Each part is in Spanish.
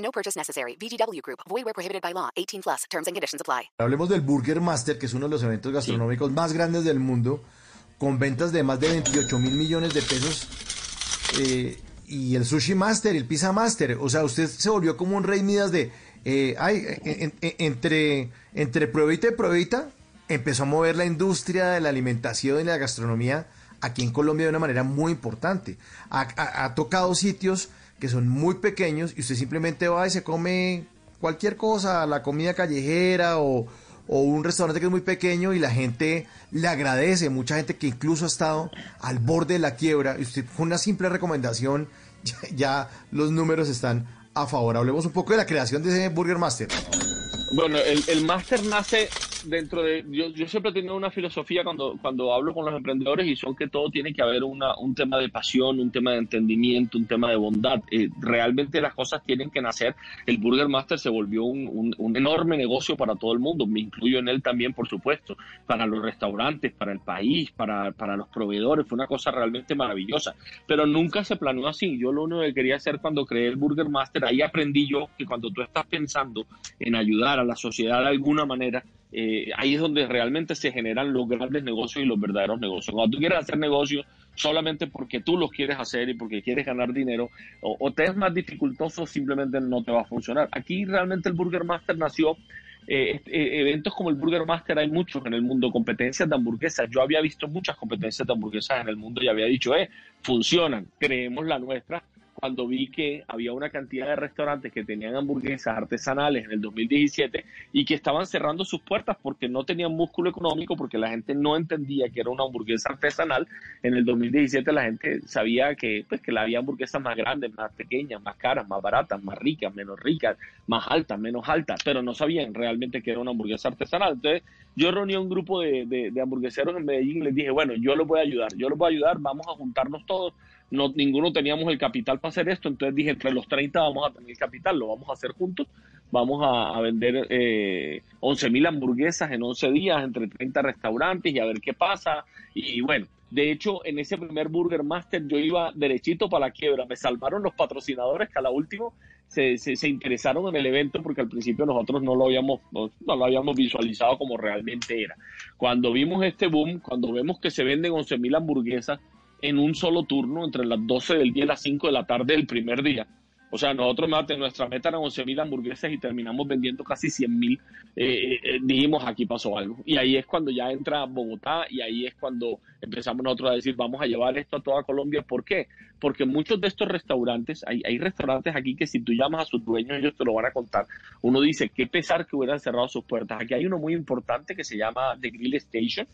No purchase necessary. VGW Group. Void where prohibited by law. 18 plus. Terms and conditions apply. Hablemos del Burger Master, que es uno de los eventos gastronómicos más grandes del mundo, con ventas de más de 28 mil millones de pesos. Eh, y el Sushi Master, el Pizza Master. O sea, usted se volvió como un rey Midas de... Eh, ay, en- en- entre, entre pruebita y pruebita, empezó a mover la industria de la alimentación y la gastronomía aquí en Colombia de una manera muy importante. Ha, ha- ha tocado sitios que son muy pequeños y usted simplemente va y se come cualquier cosa, la comida callejera o, o un restaurante que es muy pequeño y la gente le agradece, mucha gente que incluso ha estado al borde de la quiebra y usted con una simple recomendación ya, los números están a favor. Hablemos un poco de la creación de ese Burger Master. Bueno, el, el máster nace dentro de... Yo, yo siempre he tenido una filosofía cuando, cuando hablo con los emprendedores y son que todo tiene que haber una, un tema de pasión, un tema de entendimiento, un tema de bondad. Eh, realmente las cosas tienen que nacer. El Burger Master se volvió un, un- un enorme negocio para todo el mundo. Me incluyo en él también, por supuesto, para los restaurantes, para el país, para, para los proveedores. Fue una cosa realmente maravillosa. Pero nunca se planeó así. Yo lo único que quería hacer cuando creé el Burger Master, ahí aprendí yo que cuando tú estás pensando en ayudar a la sociedad de alguna manera, eh, ahí es donde realmente se generan los grandes negocios y los verdaderos negocios. Cuando tú quieres hacer negocios solamente porque tú los quieres hacer y porque quieres ganar dinero, o, o te es más dificultoso, simplemente no te va a funcionar. Aquí realmente el Burger Master nació. eh, este, eh, eventos como el Burger Master hay muchos en el mundo, competencias de hamburguesas. Yo había visto muchas competencias de hamburguesas en el mundo y había dicho, eh, funcionan, creemos la nuestra cuando vi que había una cantidad de restaurantes que tenían hamburguesas artesanales en el 2017 y que estaban cerrando sus puertas porque no tenían músculo económico, porque la gente no entendía que era una hamburguesa artesanal. En el 2017 la gente sabía que, pues, que la había hamburguesas más grandes, más pequeñas, más caras, más baratas, más ricas, menos ricas, más altas, menos altas, pero no sabían realmente que era una hamburguesa artesanal. Entonces yo reuní a un grupo de, de, de hamburgueseros en Medellín y les dije, bueno, yo los voy a ayudar, yo los voy a ayudar, vamos a juntarnos todos no, ninguno teníamos el capital para hacer esto, entonces dije, entre los 30 vamos a tener el capital, lo vamos a hacer juntos, vamos a, vender eh, 11 mil hamburguesas en 11 días entre 30 restaurantes y a ver qué pasa. Y bueno, de hecho, en ese primer Burger Master yo iba derechito para la quiebra, me salvaron los patrocinadores que a la última se, se, interesaron en el evento porque al principio nosotros no lo habíamos, no, no lo habíamos visualizado como realmente era. Cuando vimos este boom, cuando vemos que se venden 11 mil hamburguesas, en un solo turno entre las 12 del día y las 5 de la tarde del primer día. O sea, nosotros mate, nuestra meta eran 11 mil hamburguesas y terminamos vendiendo casi 100 mil. Eh, eh, dijimos, aquí pasó algo. Y ahí es cuando ya entra Bogotá y ahí es cuando empezamos nosotros a decir, vamos a llevar esto a toda Colombia. ¿Por qué? Porque muchos de estos restaurantes, hay, hay restaurantes aquí que si tú llamas a sus dueños, ellos te lo van a contar. Uno dice, qué pesar que hubieran cerrado sus puertas. Aquí hay uno muy importante que se llama The Grill Station.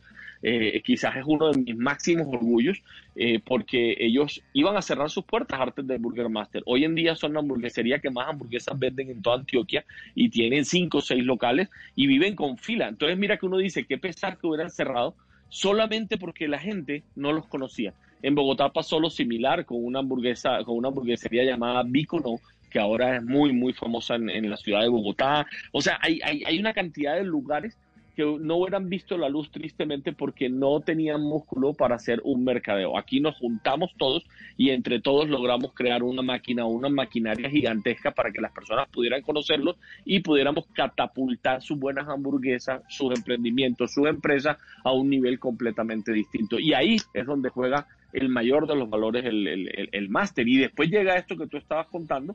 Eh, quizás es uno de mis máximos orgullos eh, porque ellos iban a cerrar sus puertas antes del Burger Master. Hoy en día son la hamburguesería que más hamburguesas venden en toda Antioquia y tienen cinco o seis locales y viven con fila. Entonces mira que uno dice, qué pesar que hubieran cerrado solamente porque la gente no los conocía. En Bogotá pasó lo similar con una hamburguesa, con una hamburguesería llamada Bicono, que ahora es muy, muy famosa en, en la ciudad de Bogotá. O sea, hay, hay, hay una cantidad de lugares que no hubieran visto la luz tristemente porque no tenían músculo para hacer un mercadeo. Aquí nos juntamos todos y entre todos logramos crear una máquina, una maquinaria gigantesca para que las personas pudieran conocerlos y pudiéramos catapultar sus buenas hamburguesas, sus emprendimientos, sus empresas a un nivel completamente distinto. Y ahí es donde juega el mayor de los valores, el, el, el, el máster. Y después llega esto que tú estabas contando,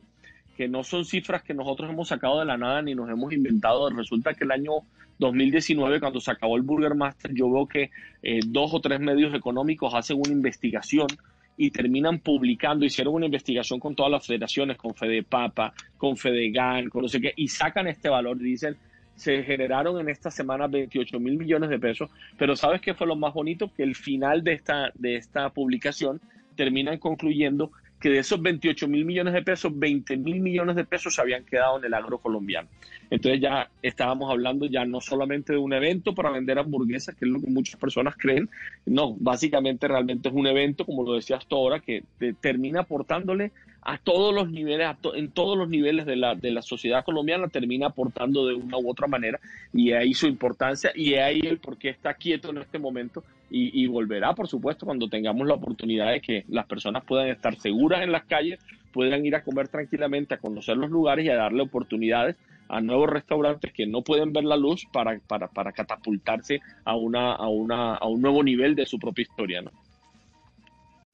no son cifras que nosotros hemos sacado de la nada ni nos hemos inventado. Resulta que el año 2019, cuando se acabó el Burger Master, yo veo que eh, dos o tres medios económicos hacen una investigación y terminan publicando, hicieron una investigación con todas las federaciones, con Fedepapa, con Fedegan, con no sé qué, y sacan este valor dicen, se generaron en esta semana 28 mil millones de pesos, pero ¿sabes qué fue lo más bonito? Que el final de esta, de esta publicación terminan concluyendo que de esos 28 mil millones de pesos, 20 mil millones de pesos se habían quedado en el agro colombiano. Entonces ya estábamos hablando ya no solamente de un evento para vender hamburguesas, que es lo que muchas personas creen, no, básicamente realmente es un evento, como lo decías tú ahora, que termina aportándole a todos los niveles, en todos los niveles de la, de la sociedad colombiana, termina aportando de una u otra manera, y ahí su importancia, y ahí el por qué está quieto en este momento, y, y volverá, por supuesto, cuando tengamos la oportunidad de que las personas puedan estar seguras en las calles, puedan ir a comer tranquilamente, a conocer los lugares y a darle oportunidades a nuevos restaurantes que no pueden ver la luz para, para, para catapultarse a, una, a, una, a un nuevo nivel de su propia historia. ¿no?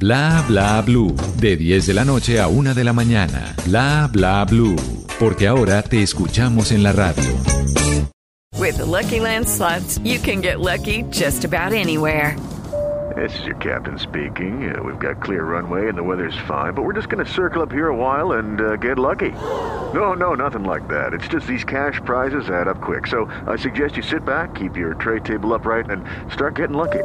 Bla bla blue. De 10 de la noche a 1 de la mañana. Bla bla blue. Porque ahora te escuchamos en la radio. With the Lucky Land slots, you can get lucky just about anywhere. This is your captain speaking. Uh, we've got clear runway and the weather's fine, but we're just going to circle up here a while and uh, get lucky. No, no, nothing like that. It's just these cash prizes add up quick. So I suggest you sit back, keep your tray table upright, and start getting lucky.